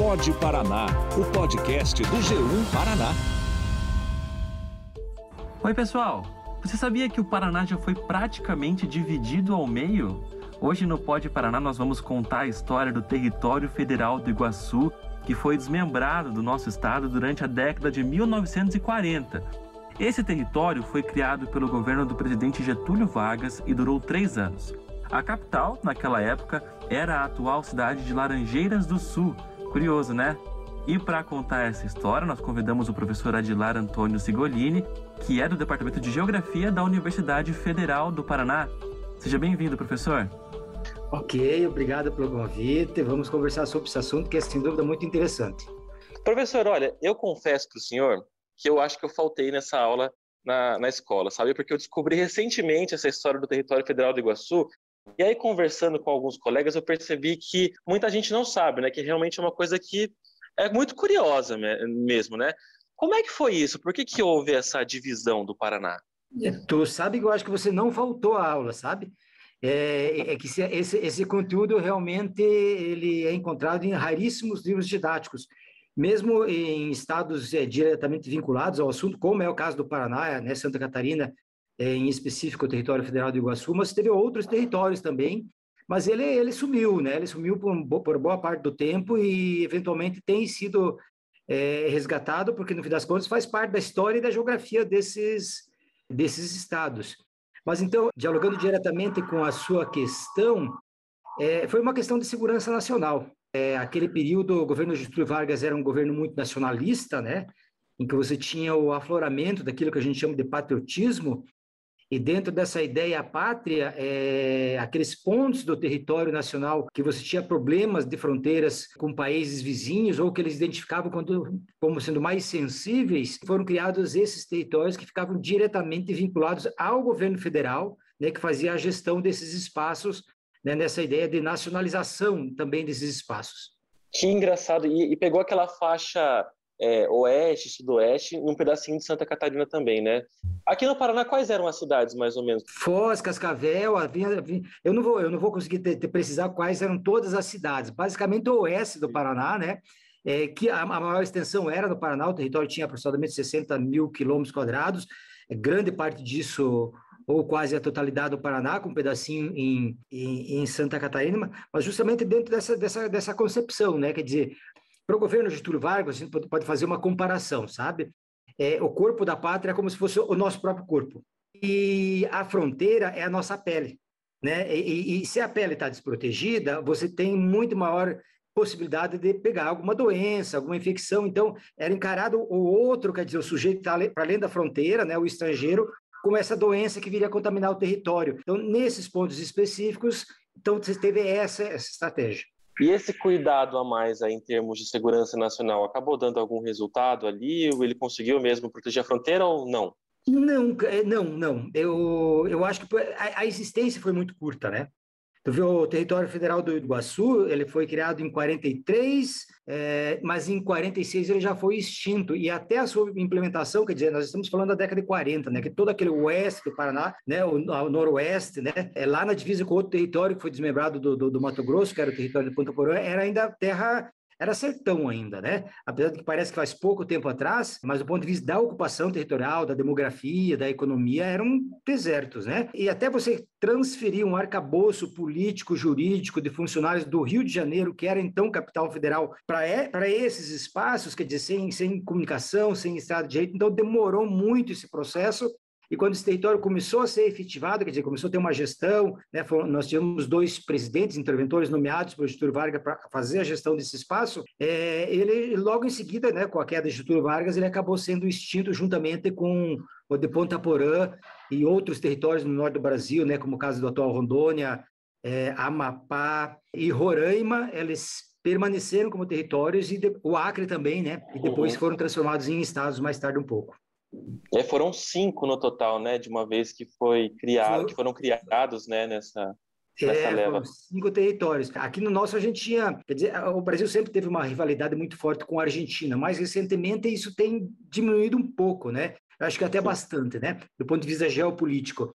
Pode Paraná, o podcast do G1 Paraná. Oi, pessoal. Você sabia que o Paraná já foi praticamente dividido ao meio? Hoje no Pode Paraná nós vamos contar a história do território federal do Iguaçu, que foi desmembrado do nosso estado durante a década de 1940. Esse território foi criado pelo governo do presidente Getúlio Vargas e durou três anos. A capital, naquela época, era a atual cidade de Laranjeiras do Sul. Curioso, né? E para contar essa história, nós convidamos o professor Adilar Antônio Sigolini, que é do Departamento de Geografia da Universidade Federal do Paraná. Seja bem-vindo, professor. Ok, obrigado pelo convite. Vamos conversar sobre esse assunto que é sem dúvida muito interessante. Professor, olha, eu confesso para o senhor que eu acho que eu faltei nessa aula na, na escola, sabe? Porque eu descobri recentemente essa história do território federal do Iguaçu e aí, conversando com alguns colegas, eu percebi que muita gente não sabe, né? Que realmente é uma coisa que é muito curiosa mesmo, né? Como é que foi isso? Por que, que houve essa divisão do Paraná? É, tu sabe que eu acho que você não faltou a aula, sabe? É, é que esse, esse conteúdo realmente ele é encontrado em raríssimos livros didáticos, mesmo em estados é, diretamente vinculados ao assunto, como é o caso do Paraná, né, Santa Catarina, em específico o território federal do Iguaçu, mas teve outros territórios também, mas ele, ele sumiu, né? Ele sumiu por, por boa parte do tempo e eventualmente tem sido é, resgatado, porque no fim das contas faz parte da história e da geografia desses, desses estados. Mas então, dialogando diretamente com a sua questão, é, foi uma questão de segurança nacional. É, aquele período, o governo Getúlio Vargas era um governo muito nacionalista, né? Em que você tinha o afloramento daquilo que a gente chama de patriotismo, e dentro dessa ideia pátria, é, aqueles pontos do território nacional que você tinha problemas de fronteiras com países vizinhos ou que eles identificavam quando, como sendo mais sensíveis, foram criados esses territórios que ficavam diretamente vinculados ao governo federal, né, que fazia a gestão desses espaços, né, nessa ideia de nacionalização também desses espaços. Que engraçado. E, e pegou aquela faixa é, oeste, sudoeste, num pedacinho de Santa Catarina também, né? Aqui no Paraná, quais eram as cidades, mais ou menos? Foz, Cascavel, eu não vou, eu não vou conseguir te, te precisar quais eram todas as cidades. Basicamente o oeste do Paraná, né? É, que a, a, maior extensão era no Paraná, o território tinha aproximadamente 60 mil quilômetros quadrados, é, grande parte disso ou quase a totalidade do Paraná, com um pedacinho em, em, em, Santa Catarina, mas justamente dentro dessa, dessa, dessa concepção, né? Quer dizer, para o governo Getúlio Vargas, a gente pode fazer uma comparação, sabe? É, o corpo da pátria é como se fosse o nosso próprio corpo. E a fronteira é a nossa pele. Né? E, e se a pele está desprotegida, você tem muito maior possibilidade de pegar alguma doença, alguma infecção. Então, era encarado o outro, quer dizer, o sujeito está para além da fronteira, né, o estrangeiro, com essa doença que viria a contaminar o território. Então, nesses pontos específicos, então você teve essa, essa estratégia. E esse cuidado a mais aí, em termos de segurança nacional acabou dando algum resultado ali? Ele conseguiu mesmo proteger a fronteira ou não? Não, é, não, não. Eu, eu acho que a, a existência foi muito curta, né? Tu viu o território federal do Iguaçu, ele foi criado em 43, é, mas em 46 ele já foi extinto, e até a sua implementação, quer dizer, nós estamos falando da década de 40, né, que todo aquele oeste do Paraná, né, o, o noroeste, né, é lá na divisa com outro território que foi desmembrado do, do, do Mato Grosso, que era o território de Ponta Porã, era ainda terra era sertão ainda, né? Apesar de que parece que faz pouco tempo atrás, mas do ponto de vista da ocupação territorial, da demografia, da economia, eram desertos, né? E até você transferir um arcabouço político, jurídico de funcionários do Rio de Janeiro, que era então capital federal, para esses espaços, quer dizer, sem, sem comunicação, sem Estado de Direito, então demorou muito esse processo e quando esse território começou a ser efetivado, quer dizer, começou a ter uma gestão, né, nós tivemos dois presidentes interventores nomeados pelo Getúlio Vargas para fazer a gestão desse espaço, é, ele logo em seguida, né, com a queda de Getúlio Vargas, ele acabou sendo extinto juntamente com o de Ponta Porã e outros territórios no norte do Brasil, né, como o caso do atual Rondônia, é, Amapá e Roraima, eles permaneceram como territórios e de, o Acre também, né, e depois uhum. foram transformados em estados mais tarde um pouco. É, foram cinco no total, né? De uma vez que foi criado, que foram criados, né? Nessa, é, leva. cinco territórios. Aqui no nosso a gente tinha, quer dizer, o Brasil sempre teve uma rivalidade muito forte com a Argentina. Mais recentemente isso tem diminuído um pouco, né? Eu acho que até bastante, né? Do ponto de vista geopolítico.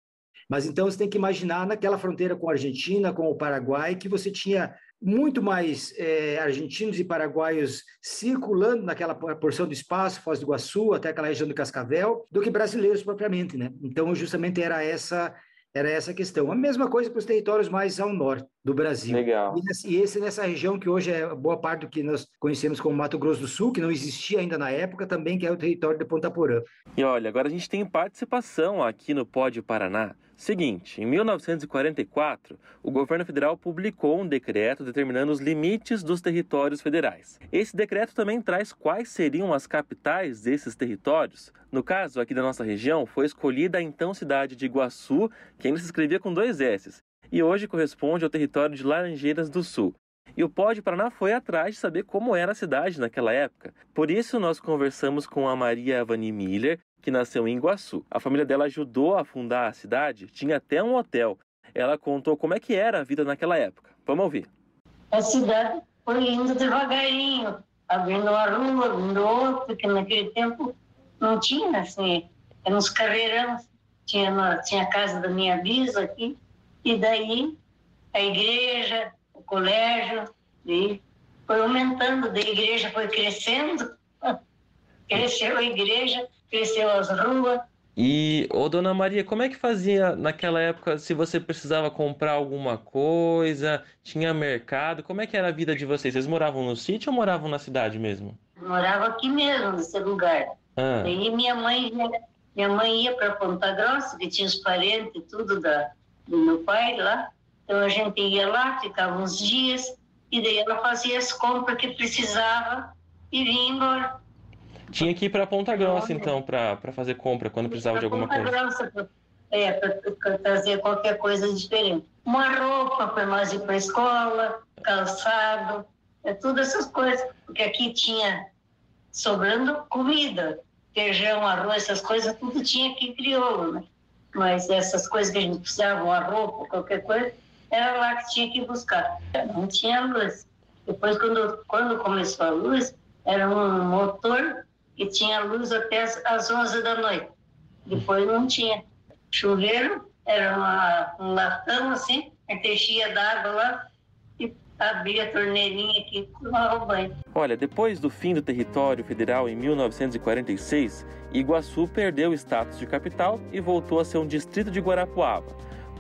Mas então você tem que imaginar naquela fronteira com a Argentina, com o Paraguai, que você tinha muito mais é, argentinos e paraguaios circulando naquela porção do espaço, Foz do Iguaçu, até aquela região do Cascavel, do que brasileiros propriamente, né? Então, justamente era essa era essa a questão. A mesma coisa para os territórios mais ao norte do Brasil. Legal. E, esse nessa região que hoje é boa parte do que nós conhecemos como Mato Grosso do Sul, que não existia ainda na época, também que é o território de Ponta Porã. E olha, agora a gente tem participação aqui no Pod Paraná. Seguinte, em 1944, o governo federal publicou um decreto determinando os limites dos territórios federais. Esse decreto também traz quais seriam as capitais desses territórios. No caso aqui da nossa região, foi escolhida a então cidade de Iguaçu, que ainda se escrevia com dois S, e hoje corresponde ao território de Laranjeiras do Sul. E o Pod Paraná foi atrás de saber como era a cidade naquela época. Por isso, nós conversamos com a Maria Avani Miller, que nasceu em Iguaçu. A família dela ajudou a fundar a cidade, tinha até um hotel. Ela contou como é que era a vida naquela época. Vamos ouvir. A cidade foi indo devagarinho, abrindo uma rua, abrindo outra, porque naquele tempo não tinha, assim, eram uns carreirão. Tinha, tinha a casa da minha bisa aqui, e daí a igreja, o colégio, e foi aumentando, da igreja foi crescendo, cresceu a igreja, cresceu as ruas. E, ô Dona Maria, como é que fazia naquela época se você precisava comprar alguma coisa, tinha mercado, como é que era a vida de vocês? Vocês moravam no sítio ou moravam na cidade mesmo? Morava aqui mesmo, nesse lugar. Ah. E minha mãe, minha mãe ia para Ponta Grossa, que tinha os parentes tudo da, do meu pai lá. Então a gente ia lá, ficava uns dias, e daí ela fazia as compras que precisava e vinha embora. Tinha que ir para Ponta Grossa, então, para fazer compra quando precisava de alguma Ponta coisa. Grossa, é, para trazer qualquer coisa diferente. Uma roupa para nós ir para a escola, calçado, é, tudo essas coisas. Porque aqui tinha sobrando comida, feijão, arroz, essas coisas, tudo tinha aqui crioulo, né? Mas essas coisas que a gente precisava, uma roupa, qualquer coisa, era lá que tinha que buscar. Não tinha luz. Depois, quando, quando começou a luz, era um motor e tinha luz até as, as 11 da noite. Depois não tinha. Chuveiro era uma, um latão assim, a gente enchia d'água lá abria a torneirinha aqui e tomava banho. Olha, depois do fim do território federal em 1946, Iguaçu perdeu o status de capital e voltou a ser um distrito de Guarapuava.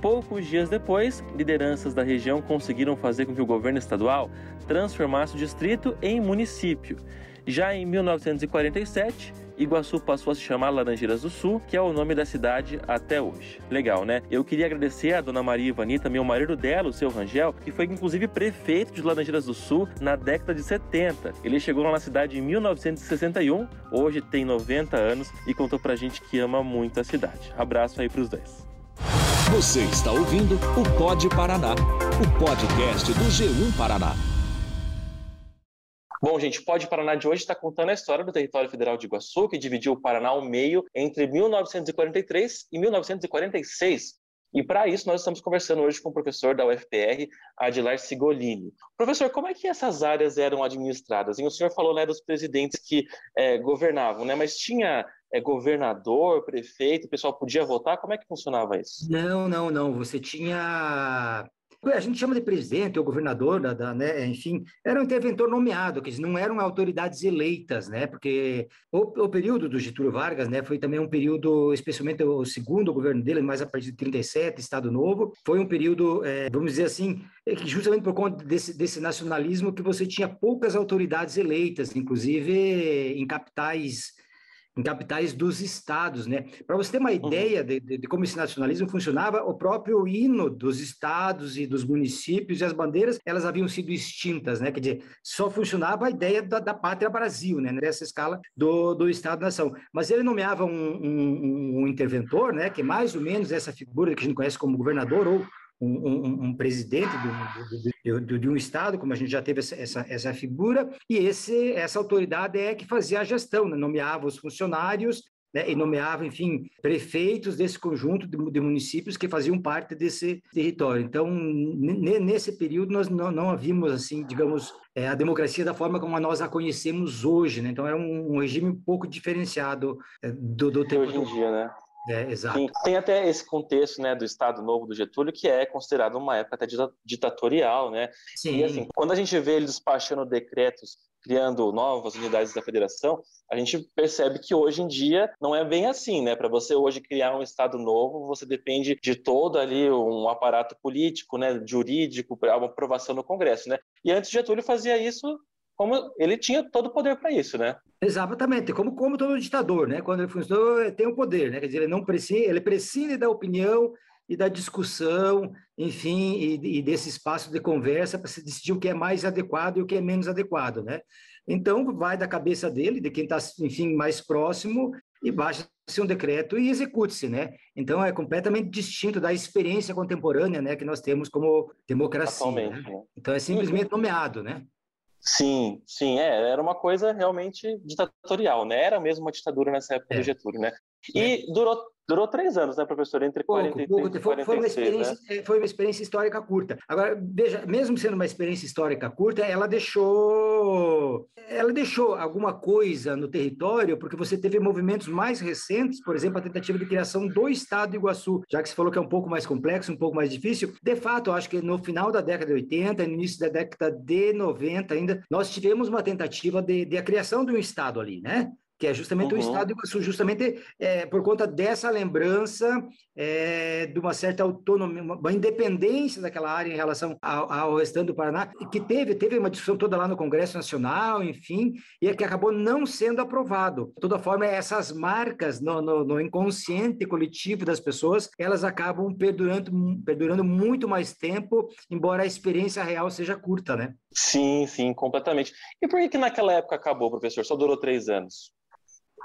Poucos dias depois, lideranças da região conseguiram fazer com que o governo estadual transformasse o distrito em município. Já em 1947, Iguaçu passou a se chamar Laranjeiras do Sul, que é o nome da cidade até hoje. Legal, né? Eu queria agradecer a dona Maria Ivani, também o marido dela, o seu Rangel, que foi inclusive prefeito de Laranjeiras do Sul na década de 70. Ele chegou lá na cidade em 1961, hoje tem 90 anos e contou pra gente que ama muito a cidade. Abraço aí pros dois. Você está ouvindo o Pod Paraná, o podcast do G1 Paraná. Bom, gente, o Pode Paraná de hoje está contando a história do território federal de Iguaçu, que dividiu o Paraná ao meio entre 1943 e 1946. E para isso nós estamos conversando hoje com o professor da UFPR, Adilar Sigolini. Professor, como é que essas áreas eram administradas? E o senhor falou né, dos presidentes que é, governavam, né? mas tinha é, governador, prefeito, o pessoal podia votar? Como é que funcionava isso? Não, não, não. Você tinha a gente chama de presidente ou governador, da, da, né, enfim, era um interventor nomeado, que não eram autoridades eleitas, né, porque o, o, período do Getúlio Vargas, né, foi também um período, especialmente o segundo governo dele, mais a partir de 37, Estado Novo, foi um período, é, vamos dizer assim, é justamente por conta desse, desse nacionalismo que você tinha poucas autoridades eleitas, inclusive em capitais em capitais dos estados, né? Para você ter uma uhum. ideia de, de, de, como esse nacionalismo funcionava, o próprio hino dos estados e dos municípios e as bandeiras, elas haviam sido extintas, né? Quer dizer, só funcionava a ideia da, da pátria Brasil, né? Nessa escala do, do Estado-nação. Mas ele nomeava um, um, um interventor, né? Que é mais ou menos essa figura que a gente conhece como governador ou um, um, um, presidente de, um estado, como a gente já teve essa, essa, essa, figura, e esse, essa autoridade é que fazia a gestão, né? nomeava os funcionários né? e nomeava, enfim, prefeitos desse conjunto de, de, municípios que faziam parte desse território. Então, nesse período, nós não, não havíamos, assim, digamos, é, a democracia da forma como nós a conhecemos hoje, né? Então, era um, um regime um pouco diferenciado é, do, do tempo... Hoje em dia, né? É, exato. Sim, tem até esse contexto, né, do Estado Novo do Getúlio, que é considerado uma época até ditatorial, né? Sim. E assim, quando a gente vê ele despachando decretos criando novas unidades da federação, a gente percebe que hoje em dia não é bem assim, né? Para você hoje criar um estado novo, você depende de todo ali um aparato político, né, jurídico, para uma aprovação no Congresso, né? E antes Getúlio fazia isso como ele tinha todo o poder para isso, né? Exatamente, como como todo ditador, né? Quando ele funcionou, tem o poder, né? Quer dizer, ele não precisa, ele precisa da opinião e da discussão, enfim, e, e desse espaço de conversa para se decidir o que é mais adequado e o que é menos adequado, né? Então, vai da cabeça dele, de quem está, enfim, mais próximo, e baixa-se um decreto e execute-se, né? Então, é completamente distinto da experiência contemporânea, né, que nós temos como democracia. Né? né? Então, é simplesmente nomeado, né? Sim, sim, é, era uma coisa realmente ditatorial, né? Era mesmo uma ditadura nessa época é. do Getúlio, né? E é. durou Durou três anos, né, professor? Entre pouco, 43 pouco. e 46, foi uma, experiência, né? foi uma experiência histórica curta. Agora, veja, mesmo sendo uma experiência histórica curta, ela deixou, ela deixou alguma coisa no território, porque você teve movimentos mais recentes, por exemplo, a tentativa de criação do Estado de Iguaçu, já que você falou que é um pouco mais complexo, um pouco mais difícil. De fato, eu acho que no final da década de 80, no início da década de 90 ainda, nós tivemos uma tentativa de, de a criação de um Estado ali, né? Que é justamente uhum. o Estado do Iguaçu, justamente é, por conta dessa lembrança é, de uma certa autonomia, uma independência daquela área em relação ao, ao, restante do Paraná, que teve, teve uma discussão toda lá no Congresso Nacional, enfim, e é que acabou não sendo aprovado. De toda forma, essas marcas no, no, no inconsciente coletivo das pessoas, elas acabam perdurando, perdurando muito mais tempo, embora a experiência real seja curta, né? Sim, sim, completamente. E por que, que naquela época acabou, professor? Só durou três anos?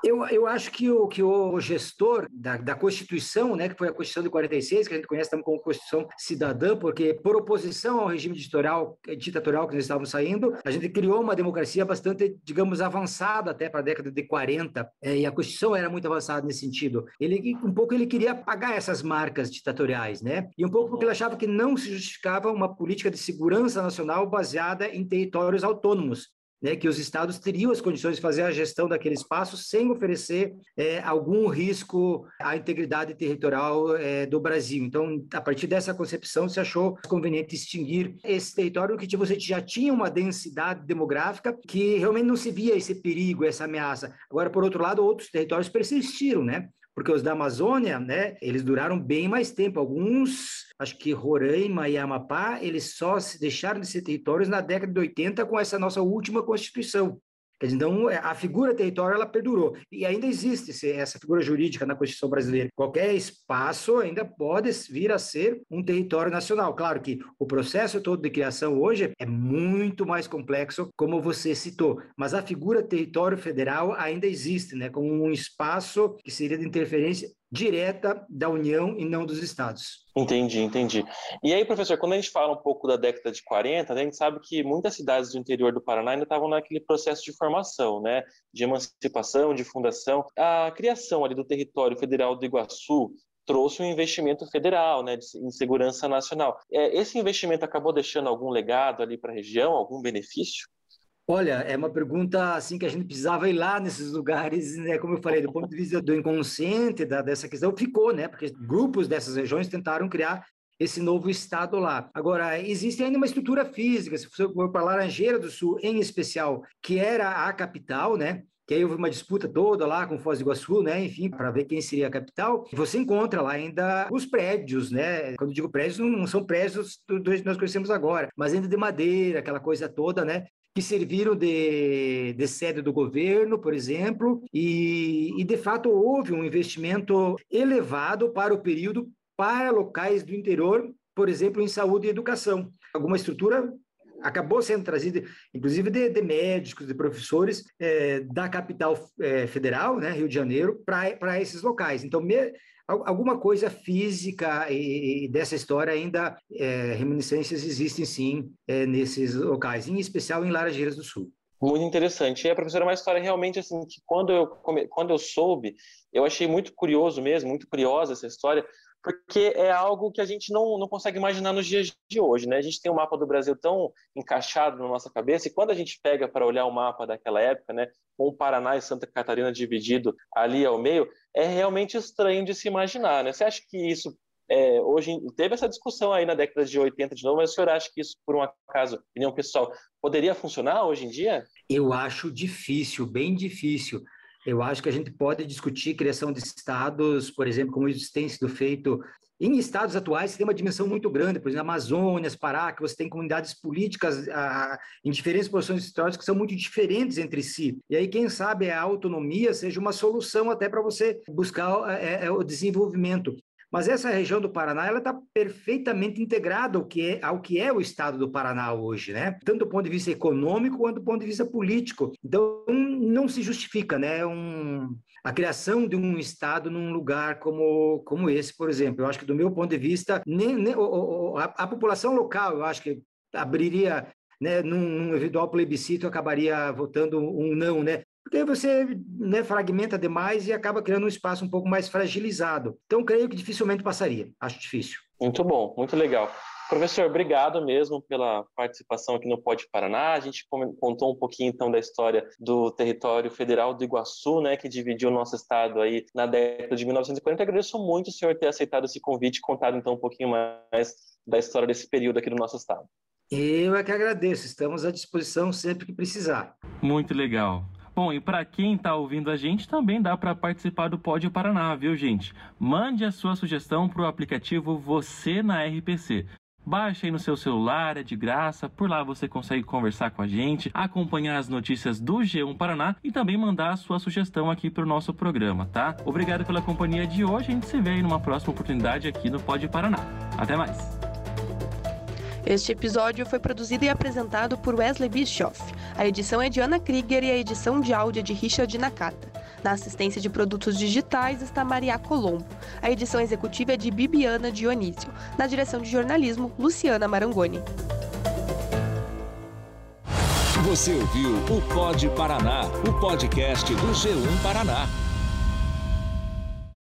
Eu, eu acho que o, que o gestor da, da Constituição, né, que foi a Constituição de 46, que a gente conhece também como Constituição Cidadã, porque por oposição ao regime ditatorial, ditatorial que nós estávamos saindo, a gente criou uma democracia bastante, digamos, avançada até para a década de 40, é, e a Constituição era muito avançada nesse sentido. Ele, um pouco ele queria apagar essas marcas ditatoriais, né? E um pouco porque ele achava que não se justificava uma política de segurança nacional baseada em territórios autônomos, né, que os estados teriam as condições de fazer a gestão daquele espaço sem oferecer é, algum risco à integridade territorial é, do Brasil. Então, a partir dessa concepção, se achou conveniente extinguir esse território que você já tinha uma densidade demográfica que realmente não se via esse perigo, essa ameaça. Agora, por outro lado, outros territórios persistiram, né? Porque os da Amazônia, né, eles duraram bem mais tempo. Alguns acho que Roraima e Amapá, eles só se deixaram de ser territórios na década de 80 com essa nossa última Constituição. Então, é, a figura território ela perdurou. E ainda existe essa figura jurídica na Constituição brasileira. Qualquer espaço ainda pode vir a ser um território nacional. Claro que o processo todo de criação hoje é muito mais complexo, como você citou, mas a figura território federal ainda existe, né, como um espaço que seria de interferência direta da União e não dos estados. Entendi, entendi. E aí, professor, quando a gente fala um pouco da década de 40, a gente sabe que muitas cidades do interior do Paraná ainda estavam naquele processo de formação, né, de emancipação, de fundação. A criação ali do território federal do Iguaçu trouxe um investimento federal, né, em segurança nacional. É, esse investimento acabou deixando algum legado ali para a região, algum benefício? Olha, é uma pergunta assim que a gente precisava ir lá nesses lugares, né? Como eu falei, do ponto de vista do inconsciente da, dessa questão, ficou, né? Porque grupos dessas regiões tentaram criar esse novo estado lá. Agora, existe ainda uma estrutura física, se você for para Laranjeira do Sul, em especial, que era a capital, né? que aí houve uma disputa toda lá com Foz do Iguaçu, né, enfim, para ver quem seria a capital. Você encontra lá ainda os prédios, né? Quando digo prédios, não são prédios dos que nós conhecemos agora, mas ainda de madeira, aquela coisa toda, né? Que serviram de, de sede do governo, por exemplo, e, e de fato houve um investimento elevado para o período para locais do interior, por exemplo, em saúde e educação. Alguma estrutura acabou sendo trazida, inclusive de, de médicos, de professores é, da capital é, federal, né, Rio de Janeiro, para esses locais. Então, me, alguma coisa física e, dessa história ainda é, reminiscências existem sim é, nesses locais, em especial em Laranjeiras do Sul. Muito interessante. E a professora, uma história realmente assim que quando eu quando eu soube, eu achei muito curioso mesmo, muito curiosa essa história, porque é algo que a gente não, não consegue imaginar nos dias de hoje, né? A gente tem um mapa do Brasil tão encaixado na nossa cabeça, e quando a gente pega para olhar o mapa daquela época, né, com o Paraná e Santa Catarina dividido ali ao meio, é realmente estranho de se imaginar, né? Você acha que isso é, hoje teve essa discussão aí na década de 80 de novo, mas o senhor acha que isso, por um acaso, opinião pessoal, poderia funcionar hoje em dia? Eu acho difícil, bem difícil. Eu acho que a gente pode discutir criação de estados, por exemplo, como isso tem sido feito em estados atuais, tem uma dimensão muito grande, por exemplo, Amazônia, Pará, que você tem comunidades políticas ah, em diferentes posições históricas que são muito diferentes entre si. E aí, quem sabe, a autonomia seja uma solução até para você buscar é, é, o desenvolvimento. Mas essa região do Paraná ela está perfeitamente integrada ao que, é, ao que é o estado do Paraná hoje, né? Tanto do ponto de vista econômico quanto do ponto de vista político. Então, não se justifica, né? Um, a criação de um estado num lugar como, como esse, por exemplo. Eu acho que, do meu ponto de vista, nem, nem a, a população local, eu acho que abriria né, num, num, eventual plebiscito acabaria votando um não, né? Porque você né, fragmenta demais e acaba criando um espaço um pouco mais fragilizado. Então, creio que dificilmente passaria. Acho difícil. Muito bom, muito legal. Professor, obrigado mesmo pela participação aqui no Pode Paraná. A gente contou um pouquinho então da história do território federal do Iguaçu, né, que dividiu o nosso estado aí na década de 1940. agradeço muito o senhor ter aceitado esse convite e contado então um pouquinho mais da história desse período aqui do nosso estado. Eu é que agradeço. Estamos à disposição sempre que precisar. Muito legal. Bom, e para quem está ouvindo a gente, também dá para participar do Pódio Paraná, viu, gente? Mande a sua sugestão para o aplicativo Você na RPC. Baixe aí no seu celular, é de graça. Por lá você consegue conversar com a gente, acompanhar as notícias do G1 Paraná e também mandar a sua sugestão aqui para o nosso programa, tá? Obrigado pela companhia de hoje. A gente se vê aí numa próxima oportunidade aqui no Pode Paraná. Até mais! Este episódio foi produzido e apresentado por Wesley Bischoff. A edição é de Ana Krieger e a edição de áudio é de Richard Nakata. Na assistência de produtos digitais está Maria Colombo. A edição executiva é de Bibiana Dionísio. Na direção de jornalismo, Luciana Marangoni. Você ouviu o Pod Paraná, o podcast do G1 Paraná.